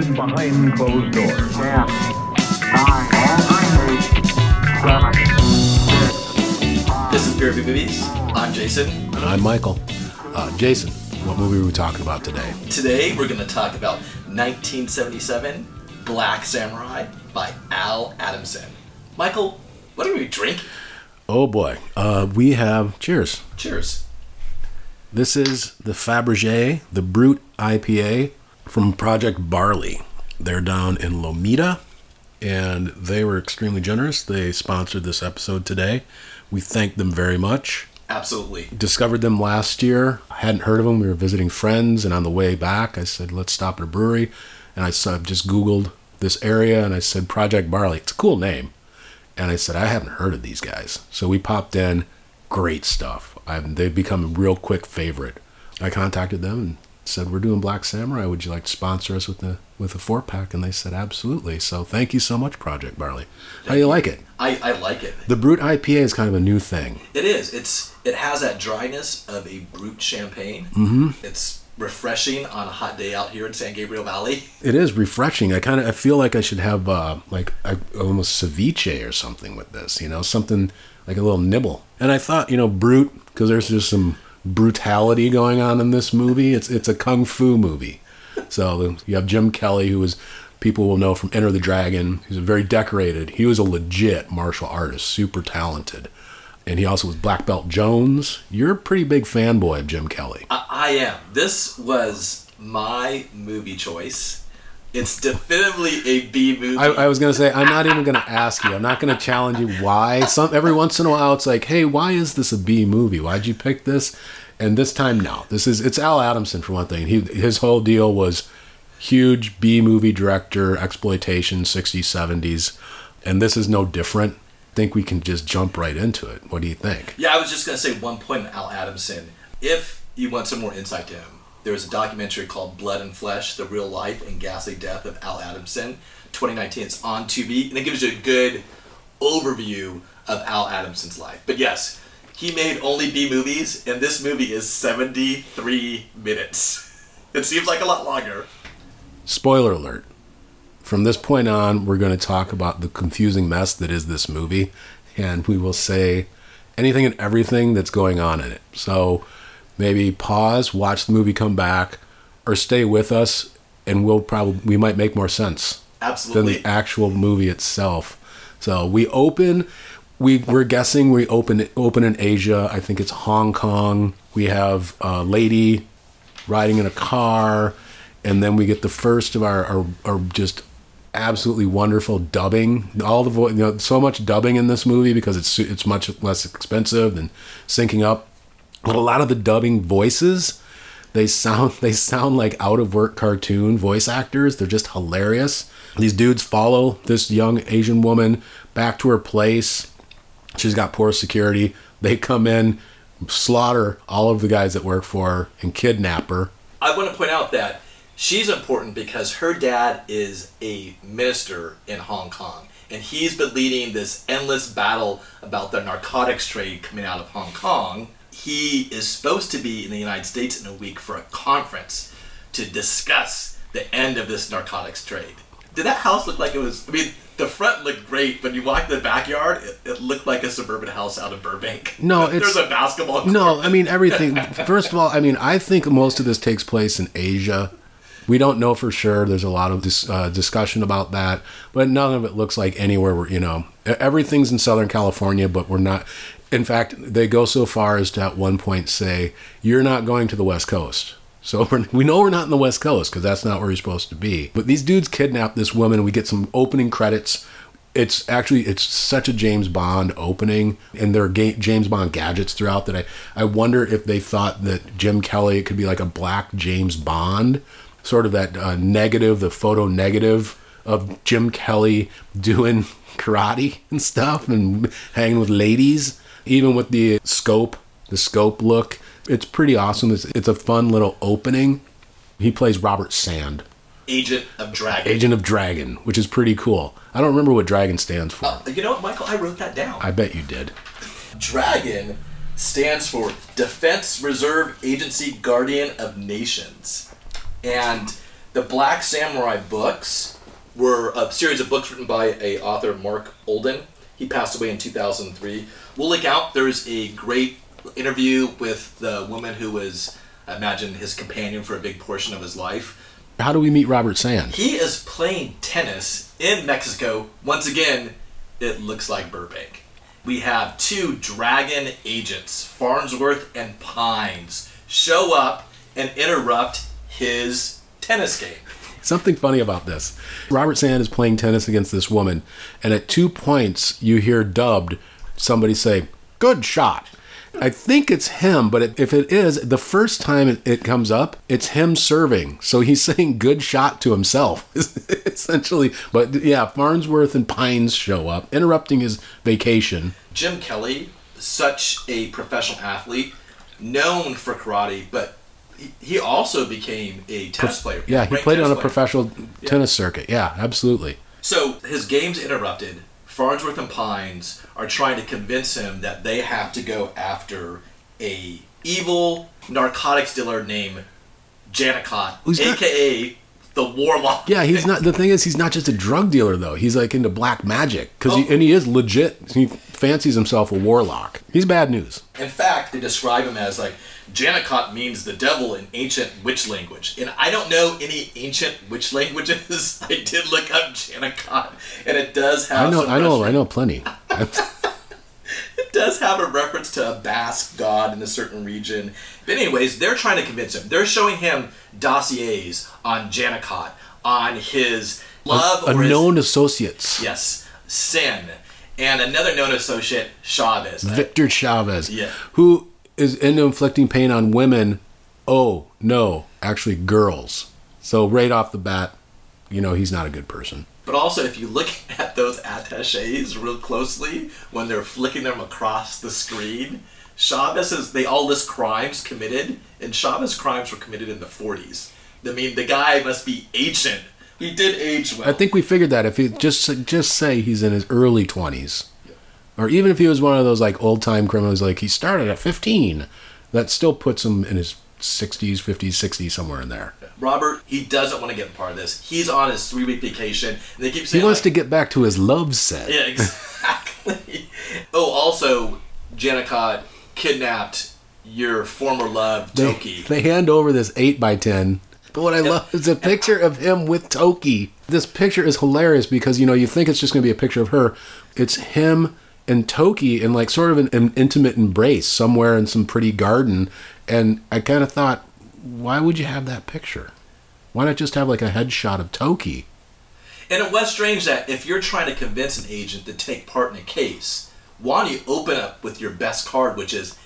ended behind closed doors. Ten, nine, eight, seven, six, five. This is Beer and B Movies. I'm Jason. And I'm Michael. Uh, Jason, what movie are we talking about today? Today we're going to talk about 1977 Black Samurai by Al Adamson. Michael, what are we drinking? Oh boy, uh, we have cheers. Cheers. This is the Fabergé, the Brut IPA from Project Barley. They're down in Lomita, and they were extremely generous. They sponsored this episode today. We thank them very much. Absolutely. Discovered them last year. I hadn't heard of them. We were visiting friends, and on the way back, I said, "Let's stop at a brewery." And I saw, just Googled this area, and I said, "Project Barley." It's a cool name. And I said, "I haven't heard of these guys." So we popped in. Great stuff. i they've become a real quick favorite. I contacted them and said, "We're doing Black Samurai. Would you like to sponsor us with a with a four pack?" And they said, "Absolutely." So thank you so much, Project Barley. How do you like it? I, I like it. The Brut IPA is kind of a new thing. It is. It's it has that dryness of a brut champagne. Mm-hmm. It's refreshing on a hot day out here in San Gabriel Valley. It is refreshing. I kind of I feel like I should have uh, like I, almost ceviche or something with this. You know, something like a little nibble. And I thought, you know, brute because there's just some brutality going on in this movie. It's it's a kung fu movie. So you have Jim Kelly, who is people will know from Enter the Dragon. He's very decorated. He was a legit martial artist, super talented. And he also was Black Belt Jones. You're a pretty big fanboy of Jim Kelly. I, I am. This was my movie choice. It's definitively a B movie. I, I was gonna say I'm not even gonna ask you. I'm not gonna challenge you why. Some every once in a while it's like, hey, why is this a B movie? Why'd you pick this? And this time, no. This is it's Al Adamson for one thing. He his whole deal was huge B movie director, exploitation, 60s, 70s, and this is no different. I think we can just jump right into it. What do you think? Yeah, I was just gonna say one point Al Adamson. If you want some more insight to him, there was a documentary called Blood and Flesh: The Real Life and Ghastly Death of Al Adamson, 2019. It's on Tubi, and it gives you a good overview of Al Adamson's life. But yes, he made only B movies, and this movie is 73 minutes. It seems like a lot longer. Spoiler alert. From this point on, we're going to talk about the confusing mess that is this movie, and we will say anything and everything that's going on in it. So maybe pause, watch the movie, come back, or stay with us, and we'll probably we might make more sense Absolutely. than the actual movie itself. So we open. We we're guessing we open open in Asia. I think it's Hong Kong. We have a lady riding in a car, and then we get the first of our our, our just absolutely wonderful dubbing. All the vo- you know so much dubbing in this movie because it's it's much less expensive than syncing up. But a lot of the dubbing voices, they sound they sound like out of work cartoon voice actors. They're just hilarious. These dudes follow this young Asian woman back to her place. She's got poor security. They come in, slaughter all of the guys that work for her, and kidnap her. I want to point out that she's important because her dad is a minister in Hong Kong. And he's been leading this endless battle about the narcotics trade coming out of Hong Kong. He is supposed to be in the United States in a week for a conference to discuss the end of this narcotics trade. Did that house look like it was? I mean, the front looked great, but you walk in the backyard, it, it looked like a suburban house out of Burbank. No, there's a basketball. Court. No, I mean everything. First of all, I mean I think most of this takes place in Asia. We don't know for sure. There's a lot of dis, uh, discussion about that, but none of it looks like anywhere where you know everything's in Southern California, but we're not. In fact, they go so far as to at one point say you're not going to the West Coast. So we know we're not in the West Coast because that's not where you're supposed to be. But these dudes kidnap this woman. We get some opening credits it's actually it's such a James Bond opening, and there are ga- James Bond gadgets throughout that I I wonder if they thought that Jim Kelly could be like a black James Bond, sort of that uh, negative, the photo negative of Jim Kelly doing karate and stuff and hanging with ladies, even with the scope, the scope look. It's pretty awesome. It's, it's a fun little opening. He plays Robert Sand. Agent of Dragon. Agent of Dragon, which is pretty cool. I don't remember what Dragon stands for. Uh, you know what, Michael? I wrote that down. I bet you did. Dragon stands for Defense Reserve Agency Guardian of Nations. And The Black Samurai books were a series of books written by a author Marc Olden. He passed away in 2003. We'll link out. There's a great interview with the woman who was, I imagine, his companion for a big portion of his life. How do we meet Robert Sand? He is playing tennis in Mexico. Once again, it looks like Burbank. We have two dragon agents, Farnsworth and Pines, show up and interrupt his tennis game. Something funny about this. Robert Sand is playing tennis against this woman, and at two points, you hear dubbed somebody say, Good shot. I think it's him, but if it is, the first time it, comes up, it's him serving. So he's saying good shot to himself, essentially. But yeah, Farnsworth and Pines show up, interrupting his vacation. Jim Kelly, such a professional athlete, known for karate, but he- also became a tennis player. Yeah, he played on a player. professional tennis circuit. Yeah, absolutely. So his game's interrupted. Farnsworth and Pines are trying to convince him that they have to go after a evil narcotics dealer named Janicott, Who's not- aka the Warlock. Yeah, he's not. The thing is, he's not just a drug dealer though. He's like into black magic because, Oh. he, and he is legit. He fancies himself a warlock. He's bad news. In fact, they describe him as like Janicott means the devil in ancient witch language. And I don't know any ancient witch languages. I did look up Janicott, and it does have. I know. some I know. I know plenty. It does have a reference to a Basque god in a certain region. But anyways, they're trying to convince him. They're showing him dossiers on Janicott, on his love a or his, known associates. yes, Synne, and another known associate, Chavez. Victor Chavez, Yeah. who is into inflicting pain on women. Oh no, actually girls. So right off the bat, you know he's not a good person. But also, if you look at those attaches real closely when they're flicking them across the screen, Chavez is they all list crimes committed, and Chavez crimes were committed in the 40s. I mean, the guy must be ancient. He did age well. I think we figured that if he just just say he's in his early twenties, or even if he was one of those like old time criminals, like he started at fifteen, that still puts him in his sixties, fifties, sixties, somewhere in there. Robert, he doesn't want to get a part of this. He's on his three week vacation, and they keep saying He wants like, to get back to his love set. Yeah, exactly. oh, also, Janicott kidnapped your former love, They, Toki. they hand over this 8 by 10 But what I love is a picture of him with Toki. This picture is hilarious because, you know, you think it's just going to be a picture of her. It's him and Toki in like sort of an, an intimate embrace somewhere in some pretty garden. And I kind of thought, why would you have that picture? Why not just have like a headshot of Toki? And it was strange that if you're trying to convince an agent to take part in a case, why don't you open up with your best card, which is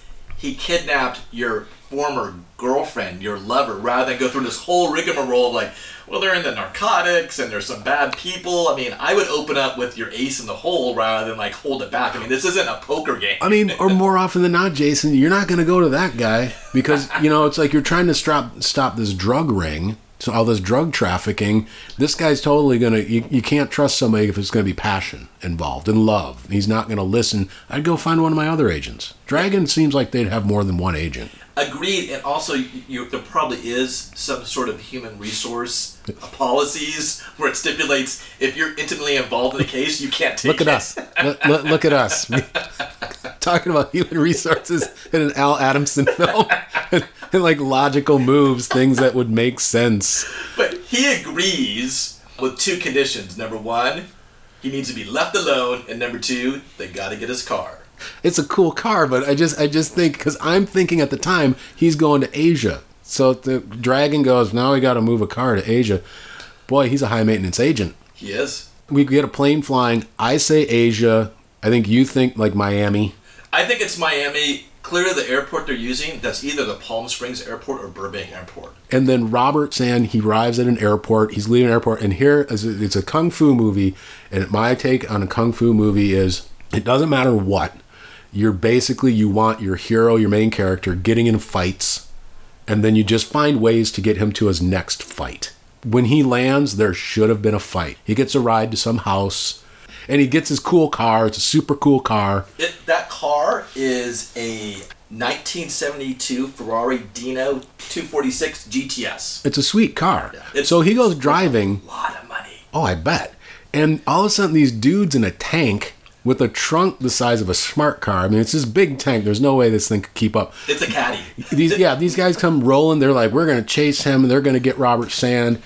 he kidnapped your former girlfriend, your lover, rather than go through this whole rigmarole of like, well, they're in the narcotics and there's some bad people. I mean, I would open up with your ace in the hole rather than like hold it back. I mean, this isn't a poker game. I mean, or more often than not, Jason, you're not going to go to that guy because you know it's like you're trying to stop stop this drug ring, so all this drug trafficking. This guy's totally gonna. You, you can't trust somebody if it's going to be passion involved and love. He's not going to listen. I'd go find one of my other agents. Dragon seems like they'd have more than one agent. Agreed, and also you, you, there probably is some sort of human resource policies where it stipulates if you're intimately involved in the case, you can't take Look at it. us. look, look- look at us. Talking about human resources in an Al Adamson film. and, and like logical moves, things that would make sense. But he agrees with two conditions. Number one, he needs to be left alone, and number two, they got to get his car. it's a cool car, but I just I just think because I'm thinking at the time he's going to Asia, so the dragon goes now we got to move a car to Asia. Boy, he's a high maintenance agent. He is. We get a plane flying. I say Asia. I think you think like Miami. I think it's Miami. Clearly, the airport they're using that's either the Palm Springs Airport or Burbank Airport. And then Robert Sand, he arrives at an airport. He's leaving an airport, and here is a, it's a kung fu movie. And my take on a kung fu movie is it doesn't matter what. You're basically you want your hero, your main character, getting in fights, and then you just find ways to get him to his next fight. When he lands, there should have been a fight. He gets a ride to some house, and he gets his cool car. It's a super cool car. It, that car is a 1972 Ferrari Dino 246 GTS. It's a sweet car. It's- so he goes driving. A lot of money. Oh, I bet. And all of a sudden, these dudes in a tank with a trunk the size of a smart car. I mean, it's this big tank. There's no way this thing could keep up. It's a caddy. These, yeah, these guys come rolling. They're like, we're going to chase him. and They're going to get Robert Sand,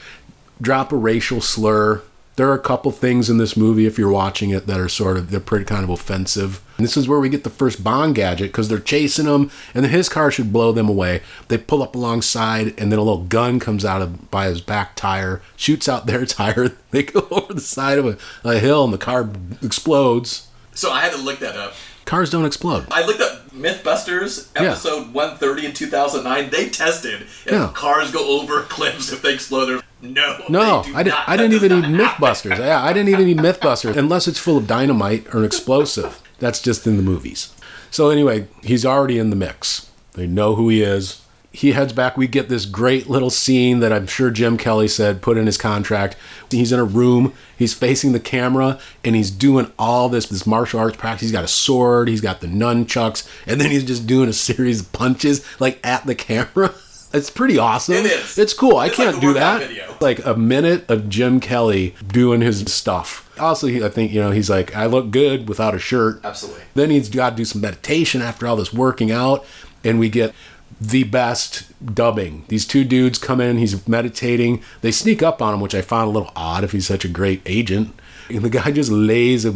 drop a racial slur. There are a couple things in this movie, if you're watching it, that are sort of they're pretty kind of offensive. And this is where we get the first Bond gadget because they're chasing him, and then his car should blow them away. They pull up alongside, and then a little gun comes out of by his back tire, shoots out their tire. They go over the side of a, a hill, and the car explodes. So I had to look that up. Cars don't explode. I looked up MythBusters Yeah. episode 130 in 2009. They tested if Yeah. cars go over cliffs if they explode. No, No, I, did, not. I didn't even need. MythBusters. Yeah, I didn't even need MythBusters unless it's full of dynamite or an explosive. That's just in the movies. So anyway, he's already in the mix. They know who he is. He heads back. We get this great little scene that I'm sure Jim Kelly said put in his contract. He's in a room. He's facing the camera and he's doing all this this martial arts practice. He's got a sword. He's got the nunchucks, and then he's just doing a series of punches like at the camera. It's pretty awesome. It is. It's cool. I can't like do that. video. Like a minute of Jim Kelly doing his stuff. Also, he, I think you know he's like, I look good without a shirt. Absolutely. Then he's got to do some meditation after all this working out, and we get the best dubbing. These two dudes come in. He's meditating. They sneak up on him, which I found a little odd if he's such a great agent. And the guy just lays a,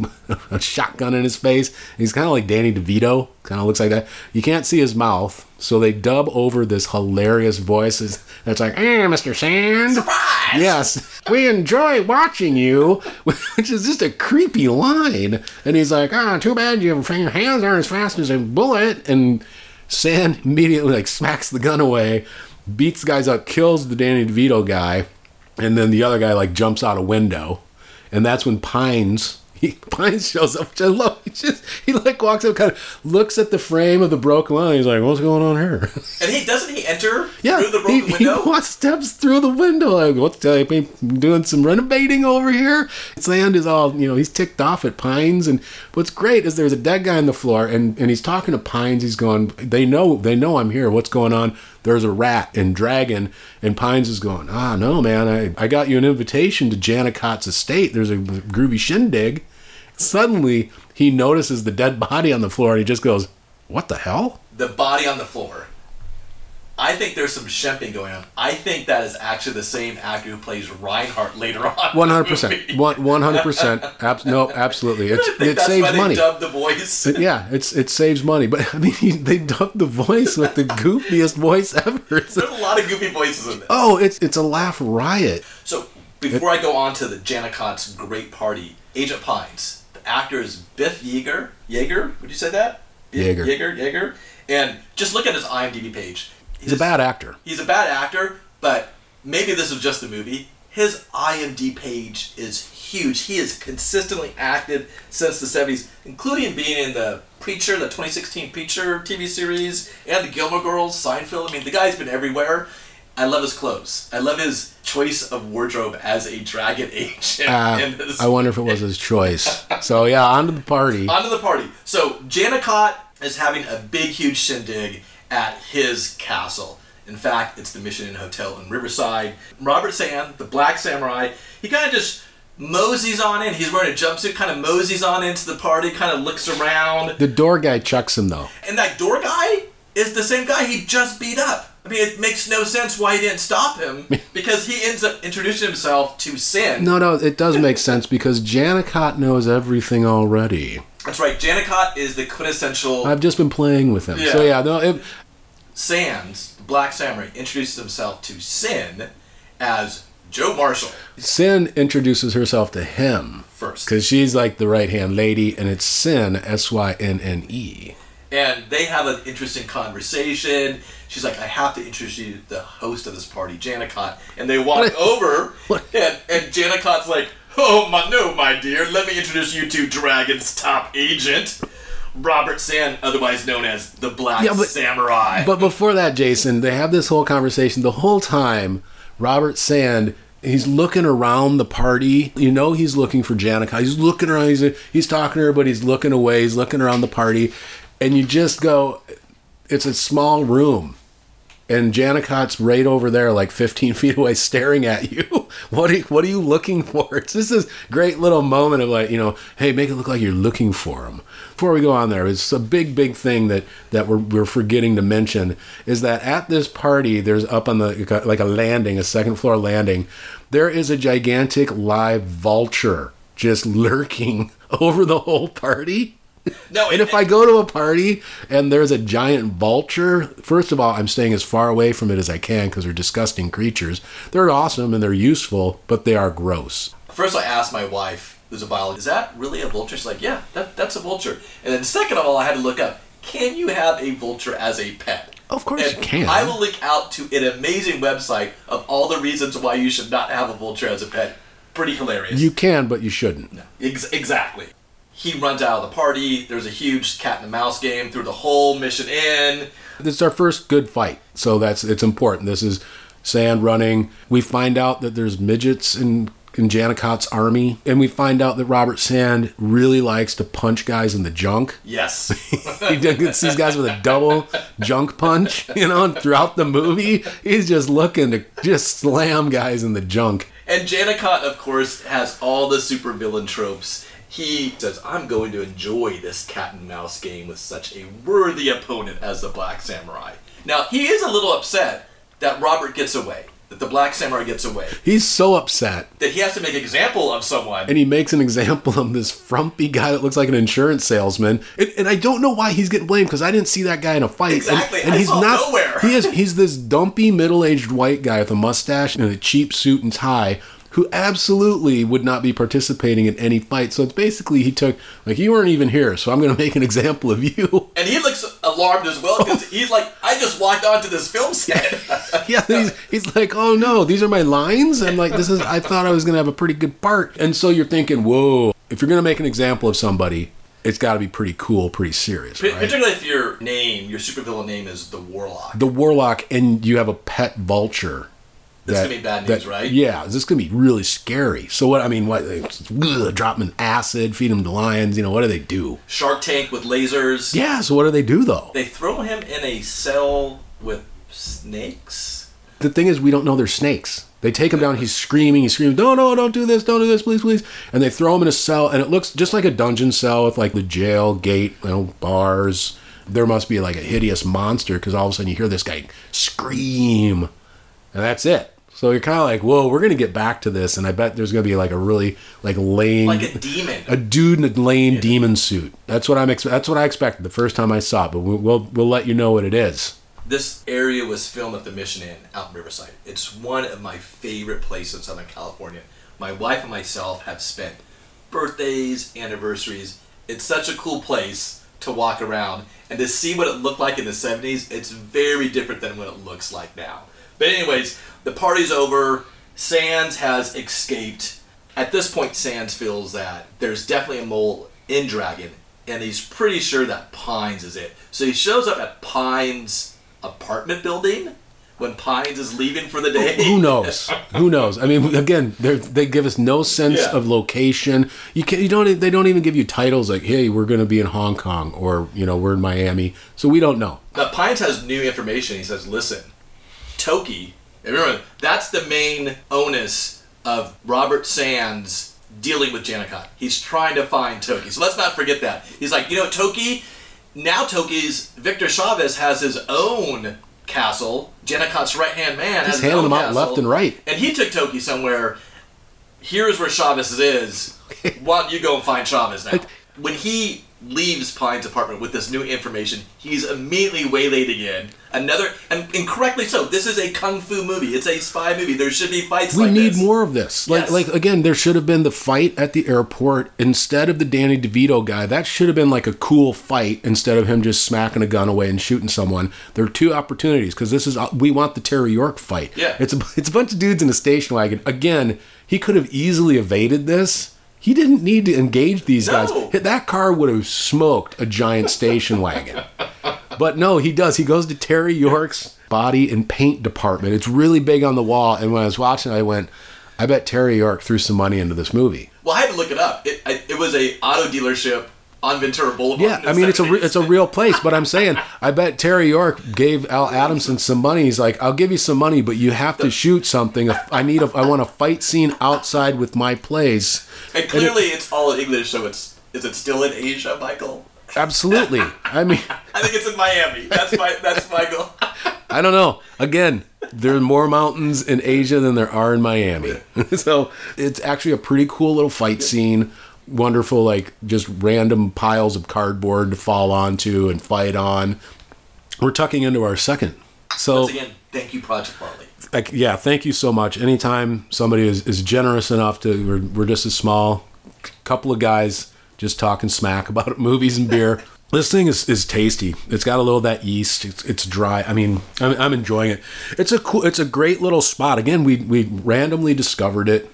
a shotgun in his face. He's kind of like Danny DeVito. Kind of looks like that. You can't see his mouth, so they dub over this hilarious voice. It's like, "Hey, Mr. Sand." Surprise! Yes, we enjoy watching you, which is just a creepy line. And he's like, "Ah, too bad your your hands aren't as fast as a bullet." And Sand immediately like smacks the gun away, beats the guys up, kills the Danny DeVito guy, and then the other guy like jumps out a window, and that's when Pines. He, Pines shows up, which I love. He just he like walks up, kind of looks at the frame of the broken line. He's like, "What's going on here?" And he doesn't he enter Yeah, through the broken he, window? he walks steps through the window. Like, what's I'm doing some renovating over here? Sand is all, you know, he's ticked off at Pines. And what's great is there's a dead guy on the floor, and, and he's talking to Pines. He's going, they know, they know I'm here. What's going on? There's a rat and dragon, and Pines is going, ah, no, man, I, I got you an invitation to Janicott's estate. There's a groovy shindig. Suddenly, he notices the dead body on the floor, and he just goes, what the hell? the body on the floor. I think there's some shemping going on. I think that is actually the same actor who plays Reinhardt later on. One hundred percent. One hundred percent. No, absolutely. It's, I think it saves they money. dubbed the voice. Yeah, it's it saves money. But I mean, they dubbed the voice with the goofiest voice ever. There's a lot of goofy voices in this. oh, it's it's a laugh riot. So before I go on to the Janicott's great party, Agent Pines, the actor is Biff Yeager. Yeager, would you say that? Yeager. Yeager. Yeager. And just look at his IMDb page. He's a bad actor. He's a bad actor, but maybe this was just the movie. His IMDb page is huge. He has consistently acted since the 70s, including being in the Preacher, the 2016 Preacher TV series, and the Gilmore Girls, Seinfeld. I mean, the guy's been everywhere. I love his clothes. I love his choice of wardrobe as a dragon agent. Uh, I wonder if it was his choice. So yeah, on to the party. Onto the party. So Janicott is having a big, huge shindig at his castle. In fact, it's the Mission Inn Hotel in Riverside. Robert Sand, the Black Samurai, he kind of just moseys on in. He's wearing a jumpsuit, kind of moseys on into the party, kind of looks around. The door guy chucks him though. And that door guy is the same guy he just beat up. I mean, it makes no sense why he didn't stop him because he ends up introducing himself to Synne. No, no, it does make sense because Janicott knows everything already. That's right. Janicott is the quintessential I've just been playing with him. Yeah. So Yeah. yeah, no, it, Sands, the Black Samurai, introduces himself to Synne as Joe Marshall Synne introduces herself to him first. because she's like the right hand lady, and it's Sin S Y N N E. And they have an interesting conversation. She's like, I have to introduce you to the host of this party, Janicott. And they walk What? over, What? and, and Janicott's like, Oh, my, no, my dear. Let me introduce you to Dragon's top agent, Robert Sand, otherwise known as the Black Yeah, but- Samurai. But before that, Jason, they have this whole conversation. The whole time, Robert Sand He's looking around the party. You know he's looking for Janicott. He's looking around. He's he's talking to her, but he's looking away. He's looking around the party, and you just go. It's a small room, and Janicott's right over there, like 15 feet away, staring at you. what are you, what are you looking for? It's just this great little moment of like, you know, hey, make it look like you're looking for him. Before we go on there, it's a big, big thing that that we're, we're forgetting to mention is that at this party, there's up on the like a landing, a second floor landing, there is a gigantic live vulture just lurking over the whole party. No, And if I go to a party and there's a giant vulture, first of all, I'm staying as far away from it as I can because they're disgusting creatures. They're awesome and they're useful, but they are gross. First, I asked my wife, who's a biologist, is that really a vulture? She's like, yeah, that, that's a vulture. And then, second of all, I had to look up, can you have a vulture as a pet? Of course And you can. I will link out to an amazing website of all the reasons why you should not have a vulture as a pet. Pretty hilarious. You can, but you shouldn't. Ex- exactly. He runs out of the party. There's a huge cat and mouse game through the whole Mission Inn. This is our first good fight, so that's it's important. This is Sand running. We find out that there's midgets in in Janicott's army, and we find out that Robert Sand really likes to punch guys in the junk. Yes. he gets these guys with a double junk punch, you know, and throughout the movie, he's just looking to just slam guys in the junk. And Janicott, of course, has all the supervillain tropes. He says, I'm going to enjoy this cat and mouse game with such a worthy opponent as the Black Samurai. Now, he is a little upset that Robert gets away, that the Black Samurai gets away, He's so upset. that he has to make an example of someone. And he makes an example of this frumpy guy that looks like an insurance salesman. And, and I don't know why he's getting blamed because I didn't see that guy in a fight. And- Exactly. And, I he's not. nowhere. He is. He's this dumpy middle-aged white guy with a mustache and a cheap suit and tie. Who absolutely would not be participating in any fight. So it's basically he took like you weren't even here, so I'm going to make an example of you. and he looks alarmed as well because he's like, I just walked onto this film set. yeah, he's, he's like, oh no, these are my lines. I'm like, this is. I thought I was gonna have a pretty good part, and so you're thinking, whoa, if you're gonna make an example of somebody, it's got to be pretty cool, pretty serious, right? Particularly if your name, your supervillain name is the Warlock. The warlock, and you have a pet vulture. That's gonna be bad news, right? Yeah, this is gonna be really scary. So what? I mean, what? Ugh, drop them in acid, feed them to lions. You know, what do they do? Shark Tank with lasers. Yeah. So what do they do though? They throw him in a cell with snakes. the thing is, we don't know they're snakes. They take him down. He's screaming. He's screaming, "No, no, don't do this! Don't do this, please, please!" And they throw him in a cell, and it looks just like a dungeon cell with like the jail gate, you know, bars. There must be like a hideous monster because all of a sudden you hear this guy scream, and that's it. So you're kind of like, "Whoa, we're gonna get back to this," and I bet there's gonna be like a really like lame, Like a demon. a dude in a lame demon suit. That's what I'm. Ex- that's what I expected the first time I saw it. But we'll we'll, we'll let you know what it is. This area was filmed at the Mission Inn out in Riverside. It's one of my favorite places in Southern California. My wife and myself have spent birthdays, anniversaries. It's such a cool place to walk around and to see what it looked like in the 70s. It's very different than what it looks like now. But anyways, the party's over. Sands has escaped. At this point, Sands feels that there's definitely a mole in Dragon, and he's pretty sure that Pines is it. So he shows up at Pines' apartment building when Pines is leaving for the day. Who knows? Who knows? I mean, again, they they give us no sense Yeah. of location. You can you don't they don't even give you titles like, "Hey, we're going to be in Hong Kong," or you know, "We're in Miami." So we don't know. Now Pines has new information. He says, "Listen, Toki. Remember, that's the main onus of Robert Sands dealing with Janicott. He's trying to find Toki. So let's not forget that. He's like, you know, Toki. Now Toki's Victor Chavez has his own castle. Janicott's right hand man He's has his handing them out castle. left and right. And he took Toki somewhere. Here's where Chavez is. Why don't you go and find Chavez now? When he leaves Pine's apartment with this new information, he's immediately waylaid again. Another, and incorrectly so. This is a kung fu movie. It's a spy movie. There should be fights We like need this. more of this. Like Yes. like again, there should have been the fight at the airport instead of the Danny DeVito guy. That should have been like a cool fight instead of him just smacking a gun away and shooting someone. There are two opportunities because this is uh, we want the Terry York fight. Yeah. it's a it's a bunch of dudes in a station wagon. Again, he could have easily evaded this. He didn't need to engage these No. guys. That car would have smoked a giant station wagon. But no, he does. He goes to Terry York's body and paint department. It's really big on the wall. And when I was watching, I went, I bet Terry York threw some money into this movie. Well, I had to look it up. It, I, it was a auto dealership on Ventura Boulevard. Yeah, I mean it's a re- it's a real place, but I'm saying I bet Terry York gave Al Adamson some money. He's like, I'll give you some money, but you have to shoot something. I need a I want a fight scene outside with my plays. and clearly it's all in English, so it's is it still in Asia, Michael? Absolutely. I mean, I think it's in Miami. That's my that's Michael. I don't know. Again, there are more mountains in Asia than there are in Miami. so it's actually a pretty cool little fight scene. Wonderful, like just random piles of cardboard to fall onto and fight on. We're tucking into our second. So Once again, thank you, Project Barley. like, yeah, thank you so much. Anytime somebody is, is generous enough to, we're, we're just a small couple of guys just talking smack about movies and beer. This thing is, is tasty. It's got a little of that yeast. It's, it's dry. I mean, I'm, I'm enjoying it. It's a cool. It's a great little spot. Again, we we randomly discovered it.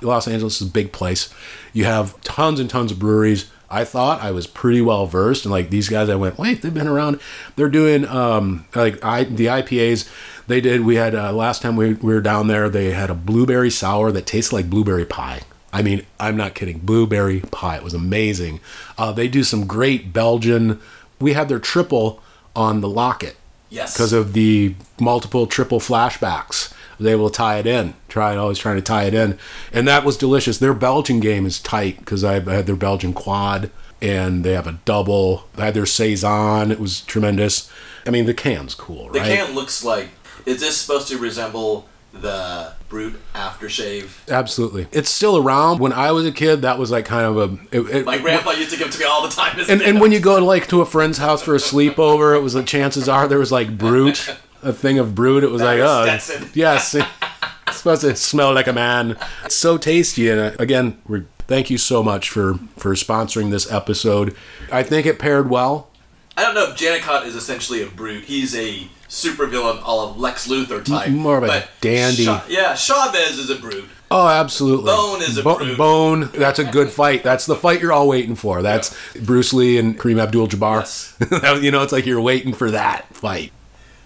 Los Angeles is a big place. You have tons and tons of breweries. I thought I was pretty well versed, and like these guys, I went, wait, they've been around. They're doing um like I the IPAs. They did. We had uh, last time we, we were down there. They had a blueberry sour that tasted like blueberry pie. I mean, I'm not kidding. Blueberry pie. It was amazing. Uh, they do some great Belgian. We had their triple on the locket Yes. because of the multiple triple flashbacks. Was able to tie it in. Try always trying to tie it in, and that was delicious. Their Belgian game is tight because I had their Belgian quad, and they have a double. I had their saison. It was tremendous. I mean, the can's cool, the right? can looks like. Is this supposed to resemble the Brut aftershave? Absolutely, it's still around. When I was a kid, that was like kind of a. It, it- My grandpa used to give it to me all the time. and, and when you go like to a friend's house for a sleepover, it was the chances are there was like Brut, a thing of Brut. It was like, was oh, Stetson. yes, it's supposed to smell like a man. It's so tasty, and uh, again, we thank you so much for for sponsoring this episode. I think it paired well. I don't know if Janicott is essentially a brute. He's a supervillain, all of Lex Luthor type. more of a dandy. Cha- yeah, Chavez is a brute. Oh, absolutely. Bone is a brute. Bone. That's a good fight. That's the fight you're all waiting for. That's Bruce Lee and Kareem Abdul-Jabbar. Yes. you know, it's like you're waiting for that fight.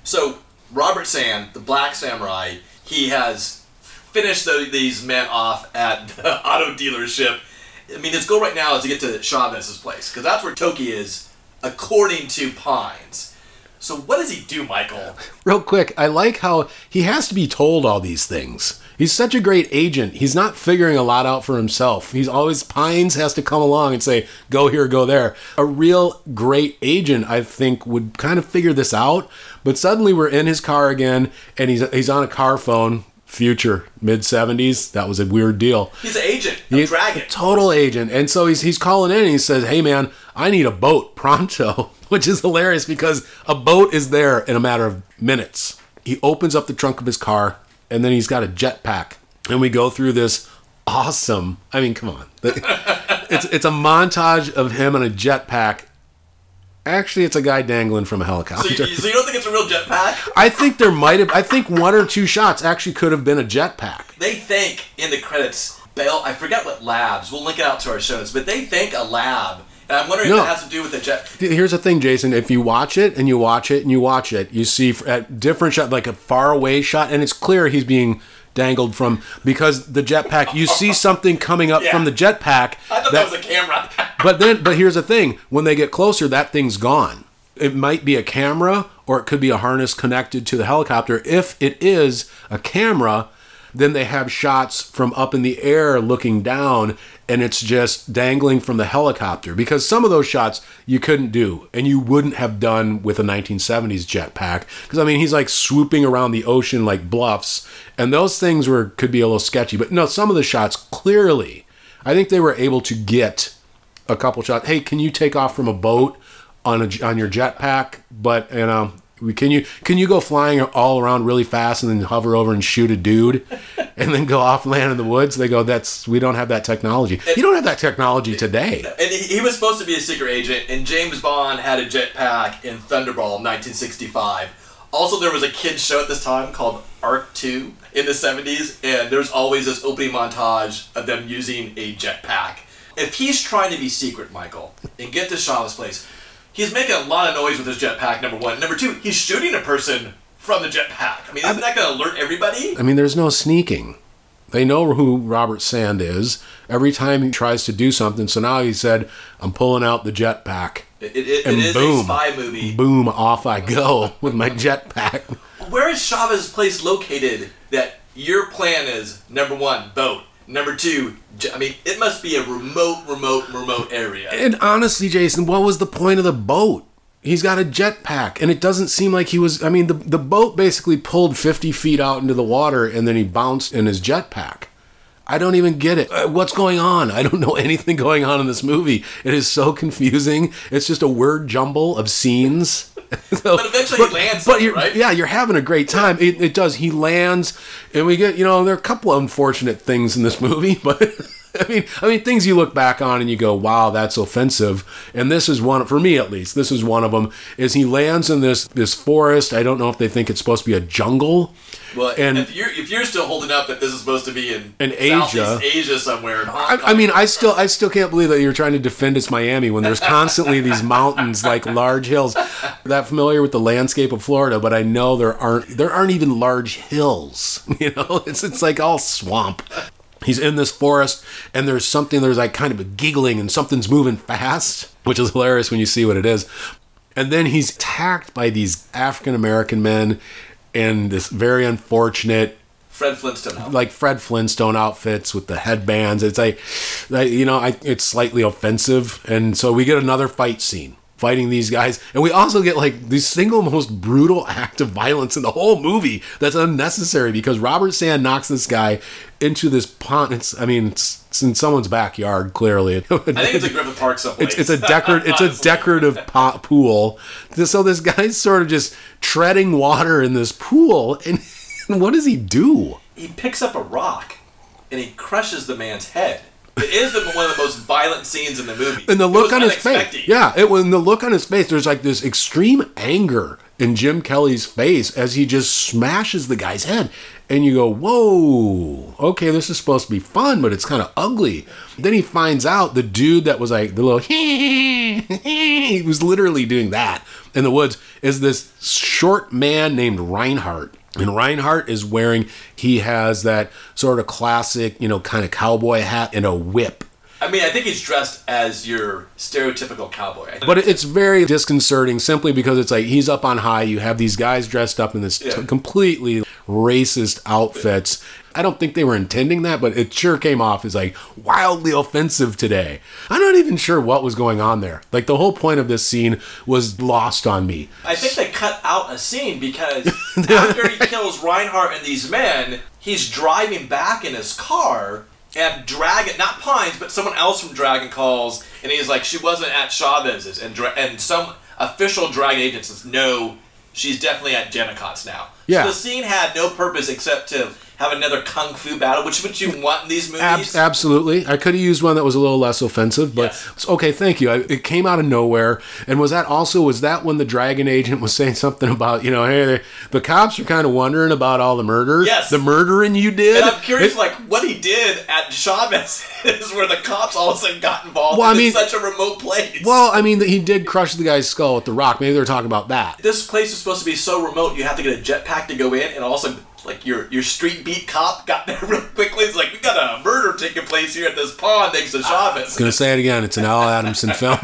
So Robert Sand, the Black Samurai, he has finished the, these men off at the auto dealership. I mean, his goal right now is to get to Chavez's place because that's where Toki is, according to Pines. So what does he do, Michael? Real quick, I like how he has to be told all these things. He's such a great agent. He's not figuring a lot out for himself. He's always Pines has to come along and say, "Go here, go there." A real great agent, I think, would kind of figure this out. But suddenly we're in his car again, and he's he's on a car phone. Future mid '70s. That was a weird deal. He's an agent, a He's dragon. a total agent. And so he's he's calling in and he says, Hey man, I need a boat pronto, which is hilarious because a boat is there in a matter of minutes. He opens up the trunk of his car and then he's got a jetpack. And we go through this awesome I mean, come on. It's it's a montage of him on a jetpack. Actually, it's a guy dangling from a So helicopter. you, so you don't think it's a real jetpack? I think there might have I think one or two shots actually could have been a jetpack. They think in the credits, Bell. I forget what labs. We'll link it out to our shows, but they think a lab. And I'm wondering No. if it has to do with the jet. Here's the thing, Jason. If you watch it and you watch it and you watch it, you see at different shot, like a far away shot, and it's clear he's being dangled from because the jetpack. You see something coming up from the jetpack. I thought that, was a camera. but then, but here's the thing: when they get closer, that thing's gone. It might be a camera, or it could be a harness connected to the helicopter. If it is a camera, then they have shots from up in the air looking down, and it's just dangling from the helicopter. Because some of those shots you couldn't do, and you wouldn't have done with a 1970s jetpack. Because I mean, he's like swooping around the ocean like bluffs, and those things were could be a little sketchy. But no, some of the shots clearly, I think they were able to get a couple shots. Hey, can you take off from a boat on a on your jetpack? But you know, can you can you go flying all around really fast and then hover over and shoot a dude, and then go off land in the woods? They go, that's we don't have that technology. You don't have that technology today. And he, was supposed to be a secret agent, and James Bond had a jetpack in Thunderball in 1965. Also, there was a kids show at this time called Ark II in the 70s, and there's always this opening montage of them using a jetpack. If he's trying to be secret, Michael, and get to Shaw's place, he's making a lot of noise with his jetpack, number one. Number two, he's shooting a person from the jetpack. I mean, isn't that going to alert everybody? I mean, there's no sneaking. They know who Robert Sand is. Every time he tries to do something, so now he said, "I'm pulling out the jetpack." It, it, it And is boom. a spy movie. Boom! Off I go with my jetpack. Where is Chavez's place located that your plan is number one, boat. Number two, I mean, it must be a remote, remote, remote area. And honestly, Jason, what was the point of the boat? He's got a jetpack, and it doesn't seem like he was. I mean, the the boat basically pulled fifty feet out into the water, and then he bounced in his jetpack. I don't even get it. Uh, What's going on? I don't know anything going on in this movie. It is so confusing. It's just a word jumble of scenes. So- But eventually he lands But you're, right? yeah, you're having a great time. It, it does. He lands, and we get you know there are a couple of unfortunate things in this movie, but I mean, I mean things you look back on and you go, wow, that's offensive. And this is one for me at least. This is one of them. Is he lands in this this forest? I don't know if they think it's supposed to be a jungle. Well, and- if you're if you're still holding up that this is supposed to be in, In Asia. Southeast Asia somewhere, in Hong I, I mean, I still, I still can't believe that you're trying to defend it's Miami when there's constantly these mountains like large hills. That familiar with the landscape of Florida, but I know there aren't, there aren't even large hills. You know, it's it's like all swamp. He's in this forest, and there's something. There's like kind of a giggling, and something's moving fast, which is hilarious when you see what it is. And then he's attacked by these African American men, and this very unfortunate Fred Flintstone. outfit. like Fred Flintstone outfits with the headbands. It's like, like, you know, I, it's slightly offensive, and so we get another fight scene fighting these guys, and we also get like the single most brutal act of violence in the whole movie that's unnecessary because Robert Sand knocks this guy into this pond. It's, I mean, it's, it's in someone's backyard clearly. I think it's a Griffith Park someplace. It's, it's a decor- It's a decorative po- pool. So this guy's sort of just treading water in this pool, and what does he do? He picks up a rock and he crushes the man's head. It is the, one of the most violent scenes in the movie. And the look on his face, yeah, it when the look on his face, there's like this extreme anger in Jim Kelly's face as he just smashes the guy's head, and you go, "Whoa, okay, this is supposed to be fun, but it's kind of ugly." Then he finds out the dude that was like the little he was literally doing that in the woods is this short man named Reinhardt. And Reinhardt is wearing, he has that sort of classic, you know, kind of cowboy hat and a whip. I mean, I think he's dressed as your stereotypical cowboy. But it's very disconcerting simply because it's like he's up on high. You have these guys dressed up in this t- completely racist outfits. I don't think they were intending that, but it sure came off as like wildly offensive today. I'm not even sure what was going on there. Like the whole point of this scene was lost on me. I think they cut out a scene because after he kills Reinhardt and these men, he's driving back in his car and Dragon, not Pines, but someone else from Dragon calls and he's like, she wasn't at Chavez's. And, Dra- and some official Dragon agent says, no, she's definitely at Janicott's now. Yeah. So the scene had no purpose except to have another kung fu battle, which would you want in these movies. Ab- absolutely. I could have used one that was a little less offensive, but Yes. okay, thank you. I, it came out of nowhere. And was that also, was that when the dragon agent was saying something about, you know, hey, the, the cops are kind of wondering about all the murder? Yes. The murdering you did? And I'm curious, It- like, what he did at Chavez is where the cops all of a sudden got involved. Well, I mean- such a remote place. well, I mean, he did crush the guy's skull with the rock. Maybe they're talking about that. this place is supposed to be so remote, you have to get a jetpack to go in, and also, like, your your street beat cop got there real quickly. It's like, we got a murder taking place here at this pond next to Chavez. Gonna say it again. It's an Al Adamson film.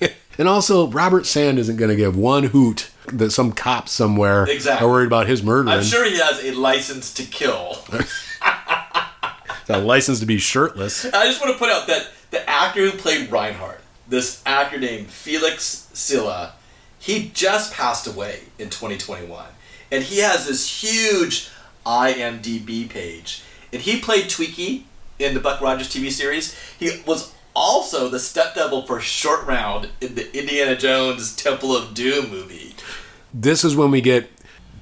and also, Robert Sand isn't gonna give one hoot that some cops somewhere Exactly. are worried about his murdering. I'm sure he has a license to kill. A license to be shirtless. I just want to point out that the actor who played Reinhardt, this actor named Felix Silla, he just passed away in 2021. And he has this huge IMDb page. And he played Twiki in the Buck Rogers TV series. He was also the stunt double for Short Round in the Indiana Jones Temple of Doom movie. this is when we get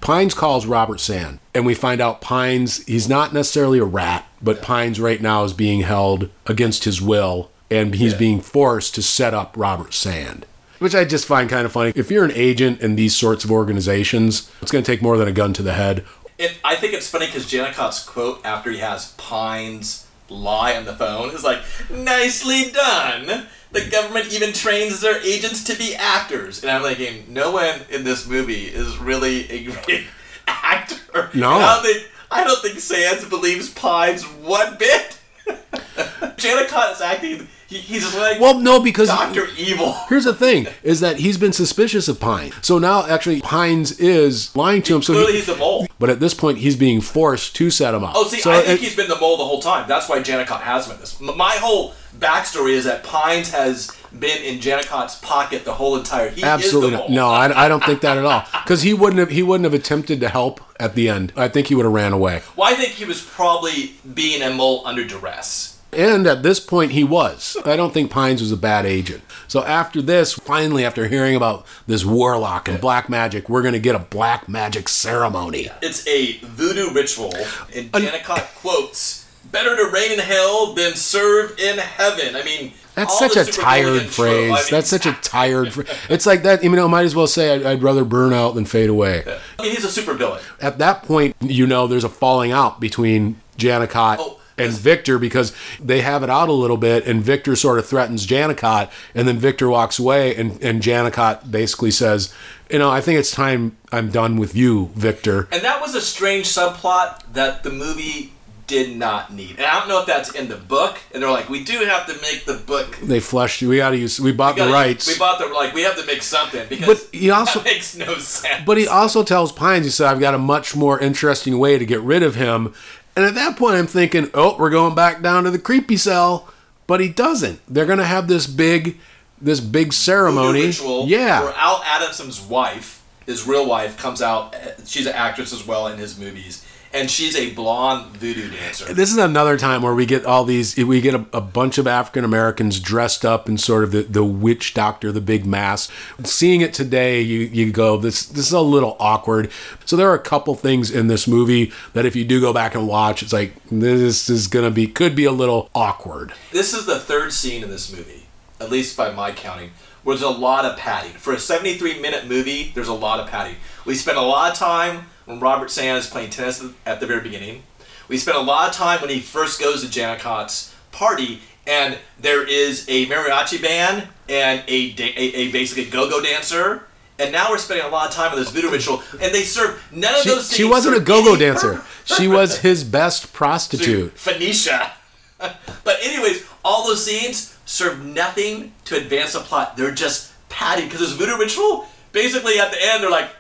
Pines calls Robert Sand, and we find out Pines he's not necessarily a rat, but Pines right now is being held against his will, and he's Yeah. being forced to set up Robert Sand. Which I just find kind of funny. If you're an agent in these sorts of organizations, it's going to take more than a gun to the head. And I think it's funny because Janicott's quote after he has Pines lie on the phone is like, nicely done. The government even trains their agents to be actors. And I'm thinking, no one in this movie is really a great actor. No. I don't think, I don't think Sands believes Pines one bit. Janicott is acting. He, he's like Well, no, because Doctor Evil. here's the thing: is that he's been suspicious of Pine. So now, actually, Pines is lying to him. So, Clearly, he- he's the mole. but at this point, he's being forced to set him up. Oh, see, so I think it- he's been the mole the whole time. That's why Janicott has him in this. My whole backstory is that Pines has been in Janicott's pocket the whole entire. He Absolutely is the not. mole. No, I, I don't think that at all. Because he wouldn't have he wouldn't have attempted to help at the end. I think he would have ran away. Well, I think he was probably being a mole under duress. And at this point, he was. I don't think Pines was a bad agent. So after this, finally, after hearing about this warlock and black magic, we're going to get a black magic ceremony. It's a voodoo ritual, and Janicott quotes, "Better to reign in hell than serve in heaven." I mean, That's such a tired phrase. That's such a tired. Fr- it's like that. You know, might as well say I'd, I'd rather burn out than fade away. I mean, he's a super villain. At that point, you know, there's a falling out between Janicott Oh, and Victor because they have it out a little bit, and Victor sort of threatens Janicott, and then Victor walks away, and and Janicott basically says, "You know, I think it's time I'm done with you, Victor." And that was a strange subplot that the movie did not need. And I don't know if that's in the book. And they're like, we do have to make the book. They flushed. We got to use. We bought we gotta- the rights. We bought the like. We have to make something because But he also- that makes no sense. But he also tells Pines, he said, I've got a much more interesting way to get rid of him. And at that point, I'm thinking, oh, we're going back down to the creepy cell. But he doesn't. They're going to have this big, this big ceremony. ritual yeah. where Al Adamson's wife, his real wife, comes out. She's an actress as well in his movies, and she's a blonde voodoo dancer. This is another time where we get all these, we get a, a bunch of African Americans dressed up in sort of the, the witch doctor, the big mask. Seeing it today, you, you go, this, this is a little awkward. So there are a couple things in this movie that if you do go back and watch, it's like, this is going to be, could be a little awkward. This is the third scene in this movie, at least by my counting, where there's a lot of padding. For a 73 minute movie, there's a lot of padding. We spent a lot of time when Robert Sands is playing tennis at the very beginning. We spent a lot of time when he first goes to Janicott's party, and there is a mariachi band and a, da- a, a basically go-go dancer. And now we're spending a lot of time on this voodoo ritual, and they serve none of She, those. she wasn't a go-go dancer. She was his best prostitute. Phoenicia. but anyways, all those scenes serve nothing to advance the plot. They're just padding because this voodoo ritual. Basically, at the end, they're like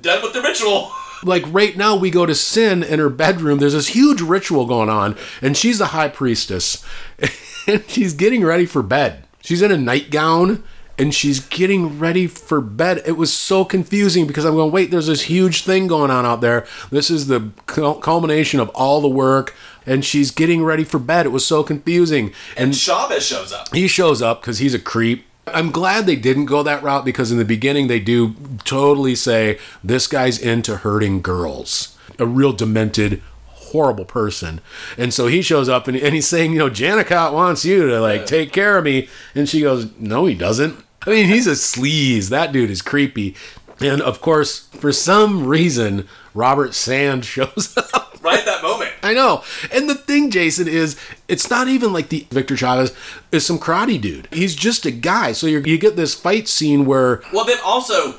done with the ritual. like right now we go to Synne in her bedroom. There's this huge ritual going on and she's the high priestess and she's getting ready for bed. She's in a nightgown and she's getting ready for bed. It was so confusing because i'm going wait there's this huge thing going on out there. This is the culmination of all the work and she's getting ready for bed. It was so confusing. And Chavez shows up. he shows up because he's a creep. I'm glad they didn't go that route because in the beginning they do totally say this guy's into hurting girls. A real demented, horrible person. And so he shows up and, and he's saying, you know, Janicott wants you to like take care of me. And she goes, no, he doesn't. I mean, he's a sleaze. That dude is creepy. And of course, for some reason, Robert Sand shows up. Right at that moment. I know. And the thing, Jason, is it's not even like the Victor Chavez is some karate dude. He's just a guy. So you you get this fight scene where Well, then also,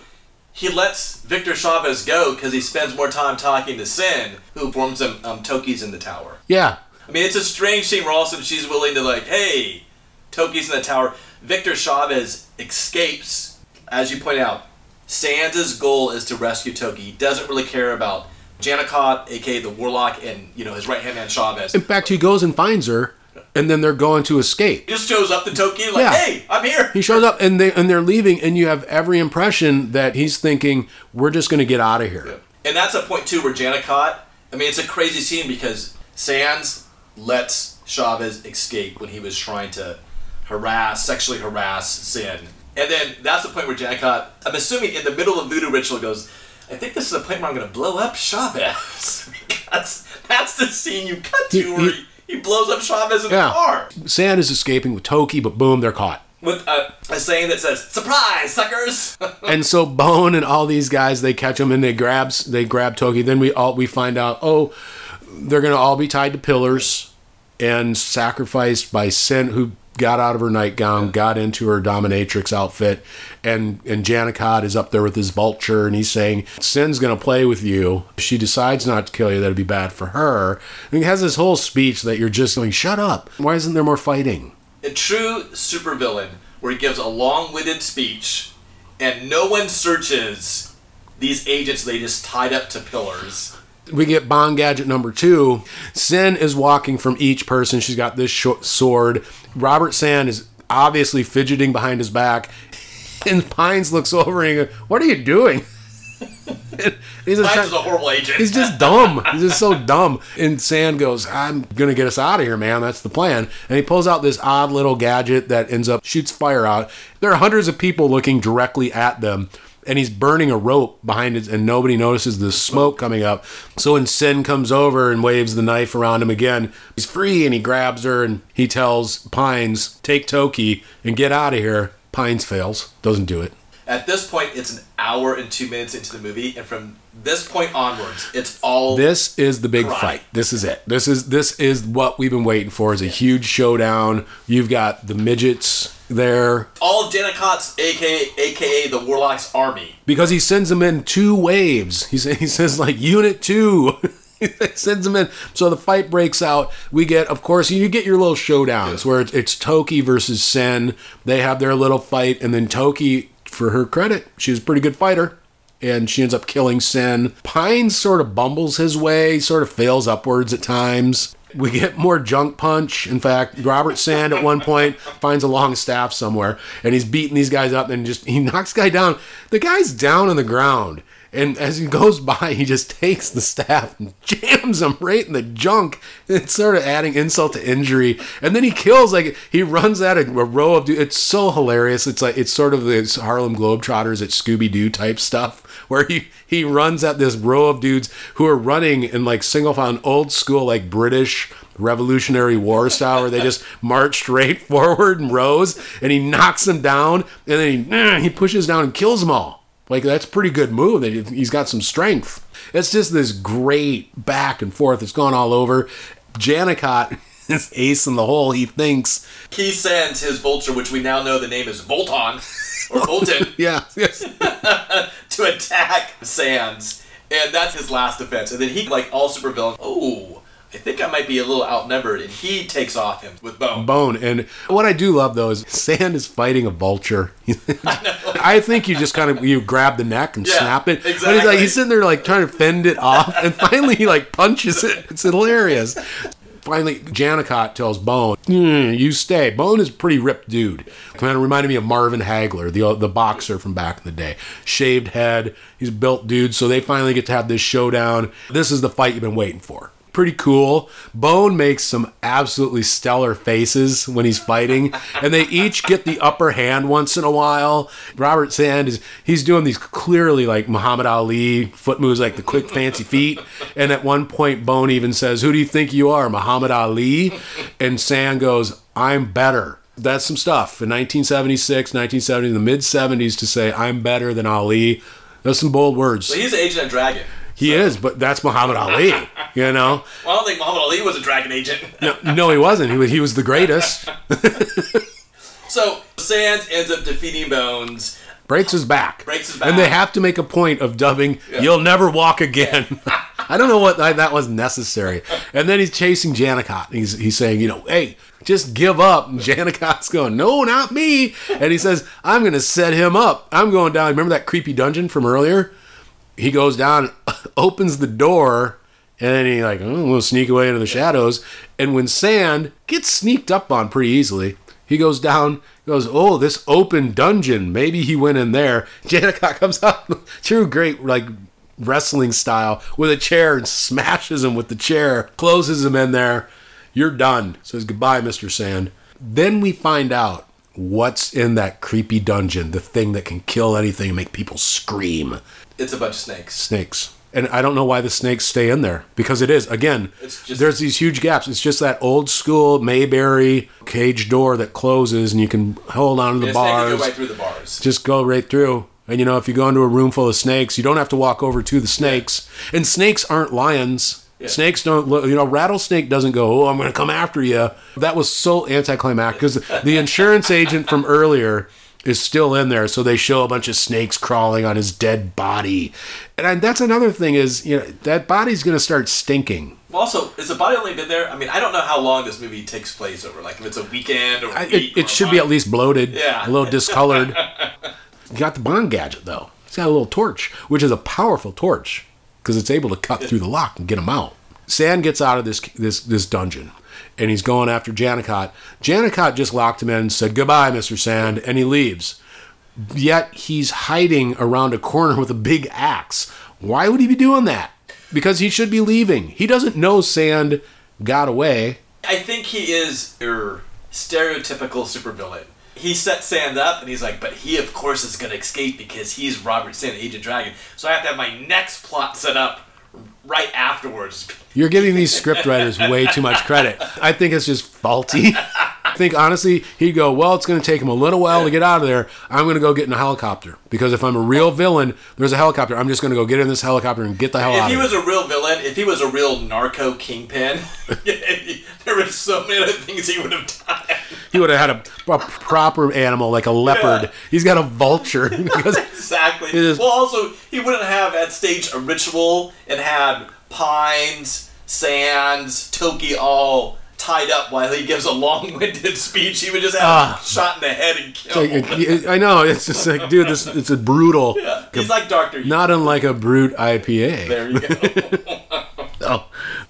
he lets Victor Chavez go because he spends more time talking to Synne, who forms some um, Toki's in the tower. yeah, I mean, it's a strange scene where all of she's willing to like, hey, Toki's in the tower. Victor Chavez escapes. As you point out, Sands' goal is to rescue Toki. He doesn't really care about Janicott, aka the Warlock, and you know his right hand man Chavez. in fact, he goes and finds her, and then they're going to escape. He just shows up to Toki like, Yeah. hey, I'm here. He shows up and they and they're leaving, and you have every impression that he's thinking we're just going to get out of here. And that's a point too where Janicott. I mean, it's a crazy scene because Sands lets Chavez escape when he was trying to harass, sexually harass Synne, and then that's the point where Janicott. I'm assuming in the middle of voodoo ritual goes. I think this is a point where I'm going to blow up Chavez because that's the scene you cut to He- where he- he, he blows up Chavez in Yeah. the car Sand is escaping with Toki, but boom, they're caught. with a, a saying that says "Surprise, suckers!" and so Bone and all these guys they catch him and they grabs they grab Toki. Then we all we find out oh they're gonna all be tied to pillars and sacrificed by Synne who got out of her nightgown, got into her dominatrix outfit, and and Janicott is up there with his vulture, and he's saying, "Synne's gonna play with you. If she decides not to kill you, that'd be bad for her." And he has this whole speech that you're just going, "Shut up! Why isn't there more fighting?" A true supervillain where he gives a long-winded speech and no one searches these agents they just tied up to pillars. We get Bond gadget number two. Synne is walking from each person. She's got this sword. Robert Sand is obviously fidgeting behind his back. And Pines looks over and goes, What are you doing? he's, just Pines is a horrible agent. he's just dumb. He's just so dumb. And Sand goes, I'm going to get us out of here, man. That's the plan. And he pulls out this odd little gadget that ends up shoots fire out. There are hundreds of people looking directly at them. And he's burning a rope behind it, and nobody notices the smoke coming up. So when Synne comes over and waves the knife around him again, he's free and he grabs her and he tells Pines, Take Toki and get out of here. Pines fails, doesn't do it. At this point, it's an hour and two minutes into the movie, and from this point onwards, it's all This is the big fight. This is it. This is this is what we've been waiting for. Is a huge showdown. You've got the midgets there all Janicott's, aka aka the Warlock's army. because he sends them in two waves. He says, he says like unit two. Sends them in. So the fight breaks out. We get, of course, you get your little showdowns where it's, it's Toki versus Synne. They have their little fight, and then Toki, for her credit, she's a pretty good fighter. And she ends up killing Synne. Pine sort of bumbles his way, sort of fails upwards at times. We get more junk punch. In fact, Robert Sand at one point finds a long staff somewhere and he's beating these guys up and just he knocks guy down. The guy's down on the ground. And as he goes by, he just takes the staff and jams him right in the junk. It's sort of adding insult to injury. And then he kills, like, he runs at a, a row of dudes. It's so hilarious. It's like, it's sort of the Harlem Globetrotters at Scooby Doo type stuff, where he, he runs at this row of dudes who are running in like single file, old school, like British Revolutionary War style, where they just march straight forward in rows. And he knocks them down. And then he, he pushes down and kills them all. Like that's a pretty good move. He's got some strength. It's just this great back and forth. It's gone all over. Janicott is ace in the hole. He thinks, He sends his vulture, which we now know the name is Volton or Volton, yeah, yes, to attack Sands, and that's his last defense. And then he, like all supervillains, oh, I think I might be a little outnumbered, and he takes off him with Bone. bone. And what I do love though is Sand is fighting a vulture. I I, think you just kind of you grab the neck and Yeah, snap it. Exactly. But he's like he's sitting there like trying to fend it off, and finally he like punches it. It's hilarious. Finally, Janicott tells Bone, "Hmm, "You stay." Bone is a pretty ripped dude. Kind of reminded me of Marvin Hagler, the the boxer from back in the day. Shaved head. He's a built dude. So they finally get to have this showdown. This is the fight you've been waiting for. Pretty cool. Bone makes some absolutely stellar faces when he's fighting, and they each get the upper hand once in a while. Robert Sand is he's doing these clearly like Muhammad Ali foot moves, like the quick fancy feet. And at one point, Bone even says, "Who do you think you are, Muhammad Ali?" And Sand goes, "I'm better." That's some stuff in 1976, 1970, the mid 70s to say I'm better than Ali. That's some bold words. He's an agent Dragon. He is, but that's Muhammad Ali. You know. Well, I don't think Muhammad Ali was a Dragon agent. No, no, he wasn't. He was, he was the greatest. so Sands ends up defeating Bones. Breaks his back. Breaks his back. And they have to make a point of dubbing, You'll never walk again. I don't know what that that was necessary. And then he's chasing Janicott. He's, he's saying, you know, hey, just give up. And Janicott's going, no, not me. And he says, I'm going to set him up. I'm going down. Remember that creepy dungeon from earlier? He goes down, opens the door, and then he like, oh, we'll sneak away into the shadows. And when Sand gets sneaked up on pretty easily, he goes down, goes, oh, this open dungeon. Maybe he went in there. Janicott comes out, true great like wrestling style, with a chair and smashes him with the chair, closes him in there. You're done. Says goodbye, Mr. Sand. Then we find out what's in that creepy dungeon, the thing that can kill anything and make people scream It's a bunch of snakes. snakes. And I don't know why the snakes stay in there because it is again. Just- there's these huge gaps. It's just that old school Mayberry cage door that closes, and you can hold on to the bars. go right through the bars. Just go right through. And you know, if you go into a room full of snakes, you don't have to walk over to the snakes. And snakes aren't lions. Snakes don't look, you know, rattlesnake doesn't go, oh, I'm going to come after you. That was so anticlimactic because the insurance agent from earlier is still in there. So they show a bunch of snakes crawling on his dead body. And I, that's another thing is, you know, that body's going to start stinking. Also, is the body only been there? I mean, I don't know how long this movie takes place over. Like, if it's a weekend or a I, it, or it a should be at least bloated, Yeah. a little discolored. you got the Bond gadget though. It's got a little torch, which is a powerful torch because it's able to cut through the lock and get him out. Sand gets out of this this this dungeon, and he's going after Janicott. Janicott just locked him in and said goodbye, Mister Sand, and he leaves. Yet he's hiding around a corner with a big axe. Why would he be doing that? Because he should be leaving. He doesn't know Sand got away. I think he is your stereotypical supervillain. He sets Sand up, and he's like, but he, of course, is going to escape because he's Robert Sand, the Agent Dragon. So I have to have my next plot set up right afterwards. You're giving these scriptwriters way too much credit. I think it's just faulty. I think honestly, he'd go, well, it's going to take him a little while to get out of there. I'm going to go get in a helicopter because if I'm a real villain, there's a helicopter. I'm just going to go get in this helicopter and get the hell If out If he was it. a real villain, if he was a real narco kingpin, there were so many other things he would have done. He would have had a, a proper animal like a leopard. Yeah. He's got a vulture Exactly. Is- Well, also, he wouldn't have at stage a ritual and had Pines, Sands, Toki all tied up while he gives a long-winded speech. He would just have Ah. shot in the head and killed. Like, I know it's just like, dude, this it's a brutal, yeah. He's like Doctor. not unlike a Brut IPA. There you go. Oh,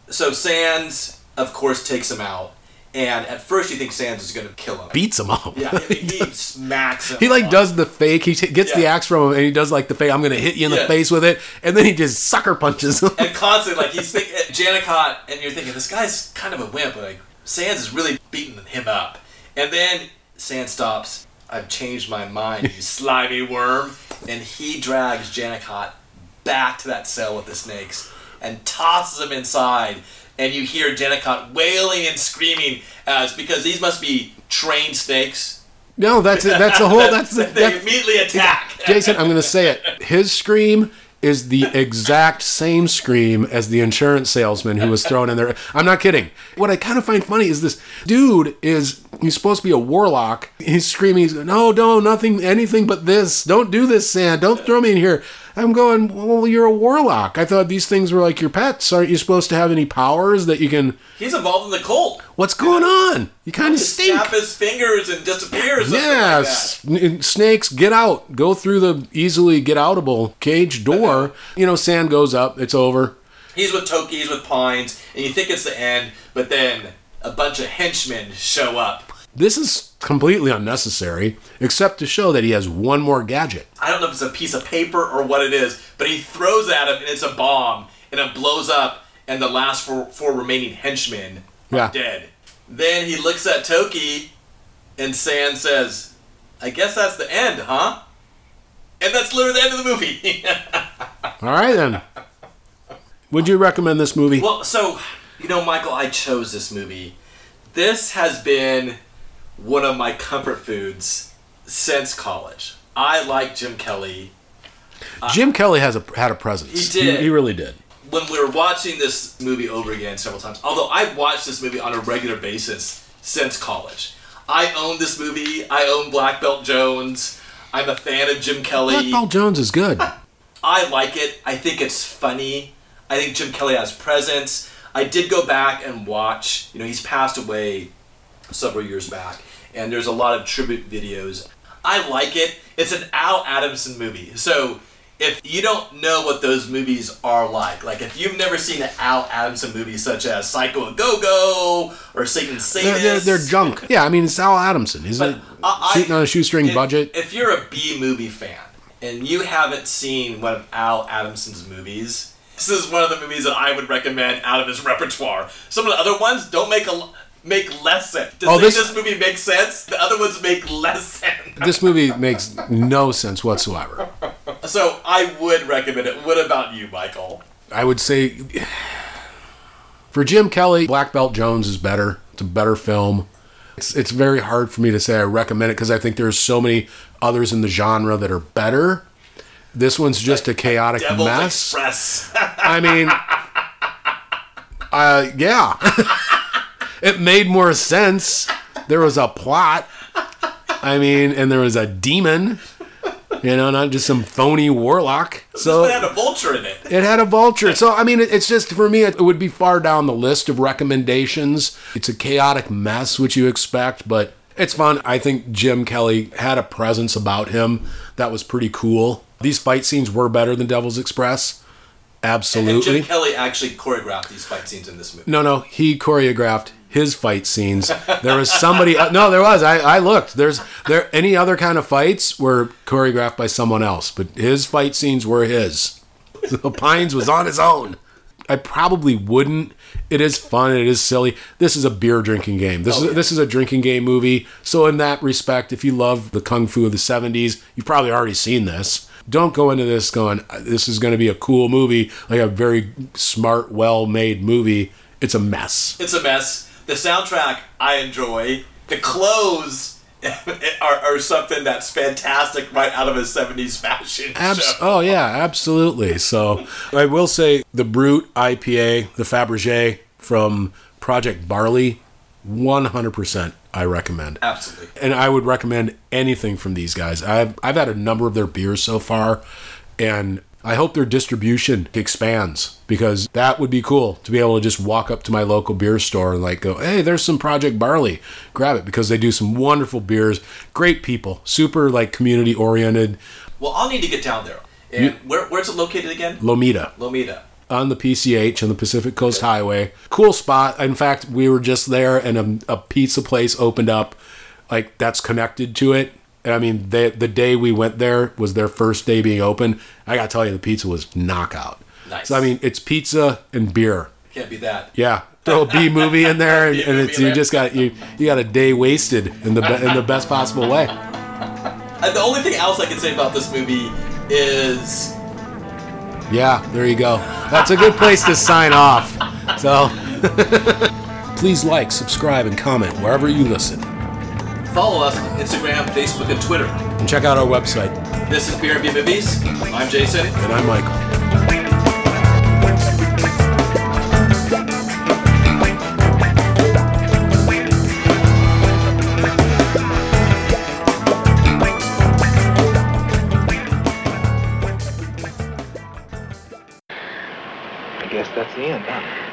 so Sands, of course, takes him out, and at first you think Sands is going to kill him. beats him up. yeah, he, he smacks him. He like on- does the fake. He t- gets the axe from him, and he does like the fake. I'm gonna hit you in the face with it, and then he just sucker punches him. and constantly like he's thinking Janicott, and you're thinking this guy's kind of a wimp. Like Sands is really beating him up, and then Sands stops. I've changed my mind, you slimy worm, and he drags Janicott back to that cell with the snakes and tosses him inside. And you hear Janicott wailing and screaming as because these must be trained snakes. No, that's it. That's the whole. That's the. They That, immediately attack. Jason, I'm gonna say it. His scream is the exact same scream as the insurance salesman who was thrown in there. I'm not kidding. What I kind of find funny is this dude is he's supposed to be a warlock. He's screaming. He's going, no, no, nothing, anything but this. Don't do this, Sand. Don't throw me in here. I'm going. Well, you're a warlock. I thought these things were like your pets. Aren't you supposed to have any powers that you can? He's involved in the cult. What's going on? You kind of Just stink. snap his fingers and disappears. Yeah, like sn- snakes, get out. Go through the easily get outable cage door. You know, sand goes up. It's over. He's with Toki, he's with Pines, and you think it's the end, but then a bunch of henchmen show up. This is completely unnecessary, except to show that he has one more gadget. I don't know if it's a piece of paper or what it is, but he throws at him and it's a bomb, and it blows up, and the last four, four remaining henchmen are Yeah. dead. Then he looks at Toki, and Sand says, I guess that's the end, huh? And that's literally the end of the movie. All right, then. Would you recommend this movie? Well, so you know, Michael, I chose this movie. This has been one of my comfort foods since college. I like Jim Kelly. Uh, Jim Kelly has a had a presence. He did. He, really did. When we were watching this movie over again several times, although I've watched this movie on a regular basis since college. I own this movie. I own Black Belt Jones. I'm a fan of Jim Kelly. Black Belt Jones is good. I like it. I think it's funny. I think Jim Kelly has presence. I did go back and watch. You know, he's passed away several years back, and there's a lot of tribute videos. I like it. It's an Al Adamson movie. So if you don't know what those movies are like, like if you've never seen an Al Adamson movie such as Psycho and Go Go or Satan They're, they're, they're junk. Yeah, I mean, it's Al Adamson. He's But a, I- I- shooting on a shoestring if, budget. If you're a B movie fan and you haven't seen one of Al Adamson's movies, this is one of the movies that I would recommend out of his repertoire. Some of the other ones don't make a make less sense. Does Oh, this- this movie makes sense, the other ones make less sense. this movie makes no sense whatsoever. So I would recommend it. What about you, Michael? I would say for Jim Kelly, Black Belt Jones is better. It's a better film. It's it's very hard for me to say I recommend it because I think there's so many others in the genre that are better. This one's just a chaotic Devil's mess. I mean, Uh, yeah. it made more sense. There was a plot. I mean, and there was a demon. You know, not just some phony warlock. So it had a vulture in it. it had a vulture. So, I mean, it's just, for me, it would be far down the list of recommendations. It's a chaotic mess, which you expect, but it's fun. I think Jim Kelly had a presence about him that was pretty cool. These fight scenes were better than Devil's Express. Absolutely. And Absolutely. Jim Kelly actually choreographed these fight scenes in this movie. No, no, he choreographed his fight scenes. There was somebody. Uh, no, there was. I, I looked. There's there any other kind of fights were choreographed by someone else, but his fight scenes were his. So Pines was on his own. I probably wouldn't. It is fun. It is silly. This is a beer drinking game. This Oh, is yeah. this is a drinking game movie. So in that respect, if you love the kung fu of the '70s, you've probably already seen this. Don't go into this going, "This is going to be a cool movie, like a very smart, well-made movie." It's a mess. It's a mess. The soundtrack I enjoy. The clothes are, are something that's fantastic right out of a 70s fashion Abs- show. oh yeah, absolutely. So I will say the Brut IPA, the Fabergé from Project Barley, 100% I recommend. Absolutely. And I would recommend anything from these guys. I've I've had a number of their beers so far and I hope their distribution expands because that would be cool to be able to just walk up to my local beer store and like go, "Hey, there's some Project Barley. Grab it because they do some wonderful beers, great people, super like community oriented. Well, I'll need to get down there. And where, where's it located again? Lomita. Lomita. on the PCH on the Pacific Coast Highway. Cool spot. In fact, we were just there and a, a pizza place opened up like that's connected to it. And I mean, they, the day we went there was their first day being open. I got to tell you, the pizza was knockout. Nice. So I mean, it's pizza and beer. Can't be that. Yeah. Throw a B movie in there, and, and it's you just got you you got a day wasted in the be, in the best possible way. The only thing else I can say about this movie is Yeah, there you go. That's a good place to sign off. So, please like, subscribe, and comment wherever you listen. Follow us on Instagram, Facebook, and Twitter. And check out our website. This is Beer and B Movies. I'm Jason. And I'm Michael. I guess that's the end, huh?